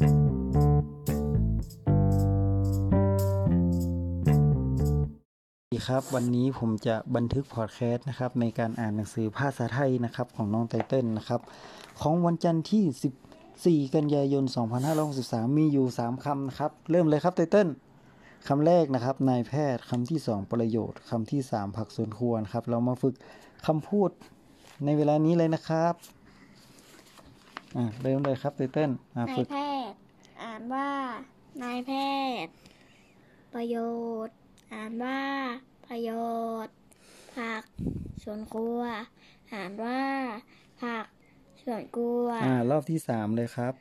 สวัสดีครับวันนี้ผมจะบันทึกพอดแคสต์นะครับในการอ่านหนังสือภาษาไทยนะครับของน้องไตเติ้ลนะครับของวันจันทร์ที่ 14 กันยายน 2563 มีอยู่ 3คำนะครับเริ่มเลยครับไตเติ้ลคำแรกนะครับนายแพทย์คำที่ 2 ประโยชน์คำที่ 3 ผักสวนครัวครับเรามาฝึกคำพูดในเวลานี้เลยนะครับอะเริ่มเลยครับไตเติ้ลอะนายฝึกแพทย์านว่า นายแพทย์ ประโยชน์ อ่านว่า ประโยชน์ ผักสวนครัว อ่านว่า ผักสวนครัว อ่ารอบที่3เลยครับ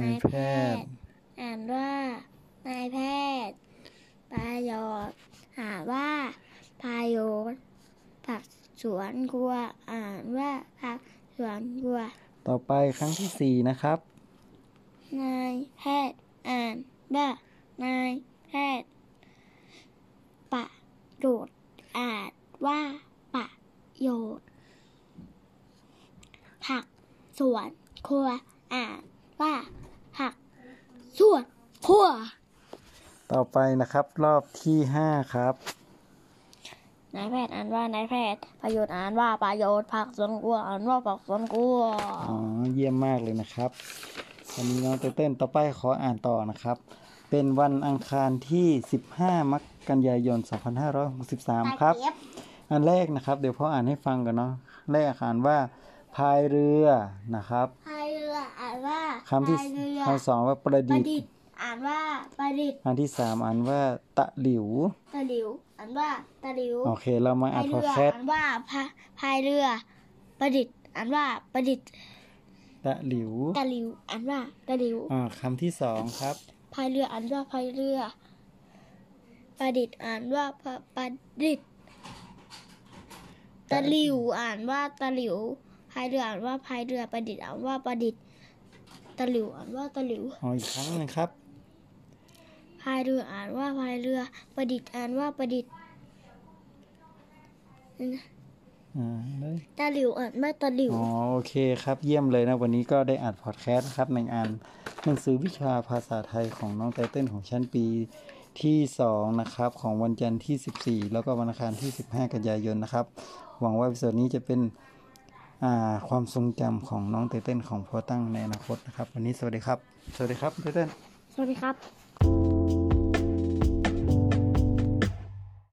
นายแพทย์ อ่านว่า นายแพทย์ ประโยชน์ อ่านว่า ประโยชน์ ผักสวนครัว อ่านว่าผักสวนครัวต่อไปครั้งที่สี่นะครับ นายแพทย์อ่านว่านายแพทย์ประโยชน์อ่านว่าประโยชน์ ผักสวนครัวอ่านว่าผักสวนครัว ต่อไปนะครับ รอบที่ห้าครับ นายแพทย์อ่านว่านายแพทย์ ประโยชน์อ่านว่าประโยชน์ผักสวนครัวอ่านว่าผักสวนครัว อ๋อ เยี่ยมมากเลยนะครับ วันนี้น้องเต้นเต้นต่อไปขออ่านต่อนะครับ เป็นวันอังคารที่ 15 มกายน 2563 ครับ อันแรกนะครับ เดี๋ยวพ่ออ่านให้ฟังกันเนาะแรกอ่านว่าพายเรือนะครับพายเรืออ่านว่าคำที่พายเรือคำสองว่าประประดิษฐ์ดิษฐ์ อ่านว่าประดิษฐ์อันที่สามอ่านว่าตะหลิวตะหลิวอ่านว่าตะหลิวโอเค เรามาอ่าพานยพอเรือแคสอ่านว่าพาพายเรือ ประดิษฐ์อ่านว่าประดิษฐ์ ตะหลิว ตะหลิวอ่านว่าตะหลิวอ่าคำที่สองครับพายเรืออ่านว่าพายเรือประดิษฐ์อ่านว่าพะประดิษฐ์ตะหลิวอ่านว่าตะหลิวพายเรืออ่านว่าพายเรือประดิษฐ์อ่านว่าประดิษฐ์ตะหลิวอ่านว่าตะหลิวอ๋ออีกครั้งหนึงครับพายเรืออ่านว่าพายเรือประดิษฐ์อ่านว่าประดิษฐ์อ่าเลย ตะหลิวอ่านว่าตะหลิวอ๋อโอเคครับ เยี่ยมเลยนะ วันนี้ก็ได้อ่านพอดแคสต์นะครับในอ่านหนังสือวิชาภาษาไทยของน้องไตเติ้ลของชั้นปีที่2นะครับของวันจันทร์ที่ 14 แล้วก็วันอังคารที่ 15 กันยายนนะครับ หวังว่าวิดีโอนี้จะเป็นอ่าความทรงจำของน้องไตเติ้ลของพ่อตั้งในอนาคตนะครับ วันนี้สวัสดีครับ สวัสดีครับไตเติ้ลสวัสดีครับ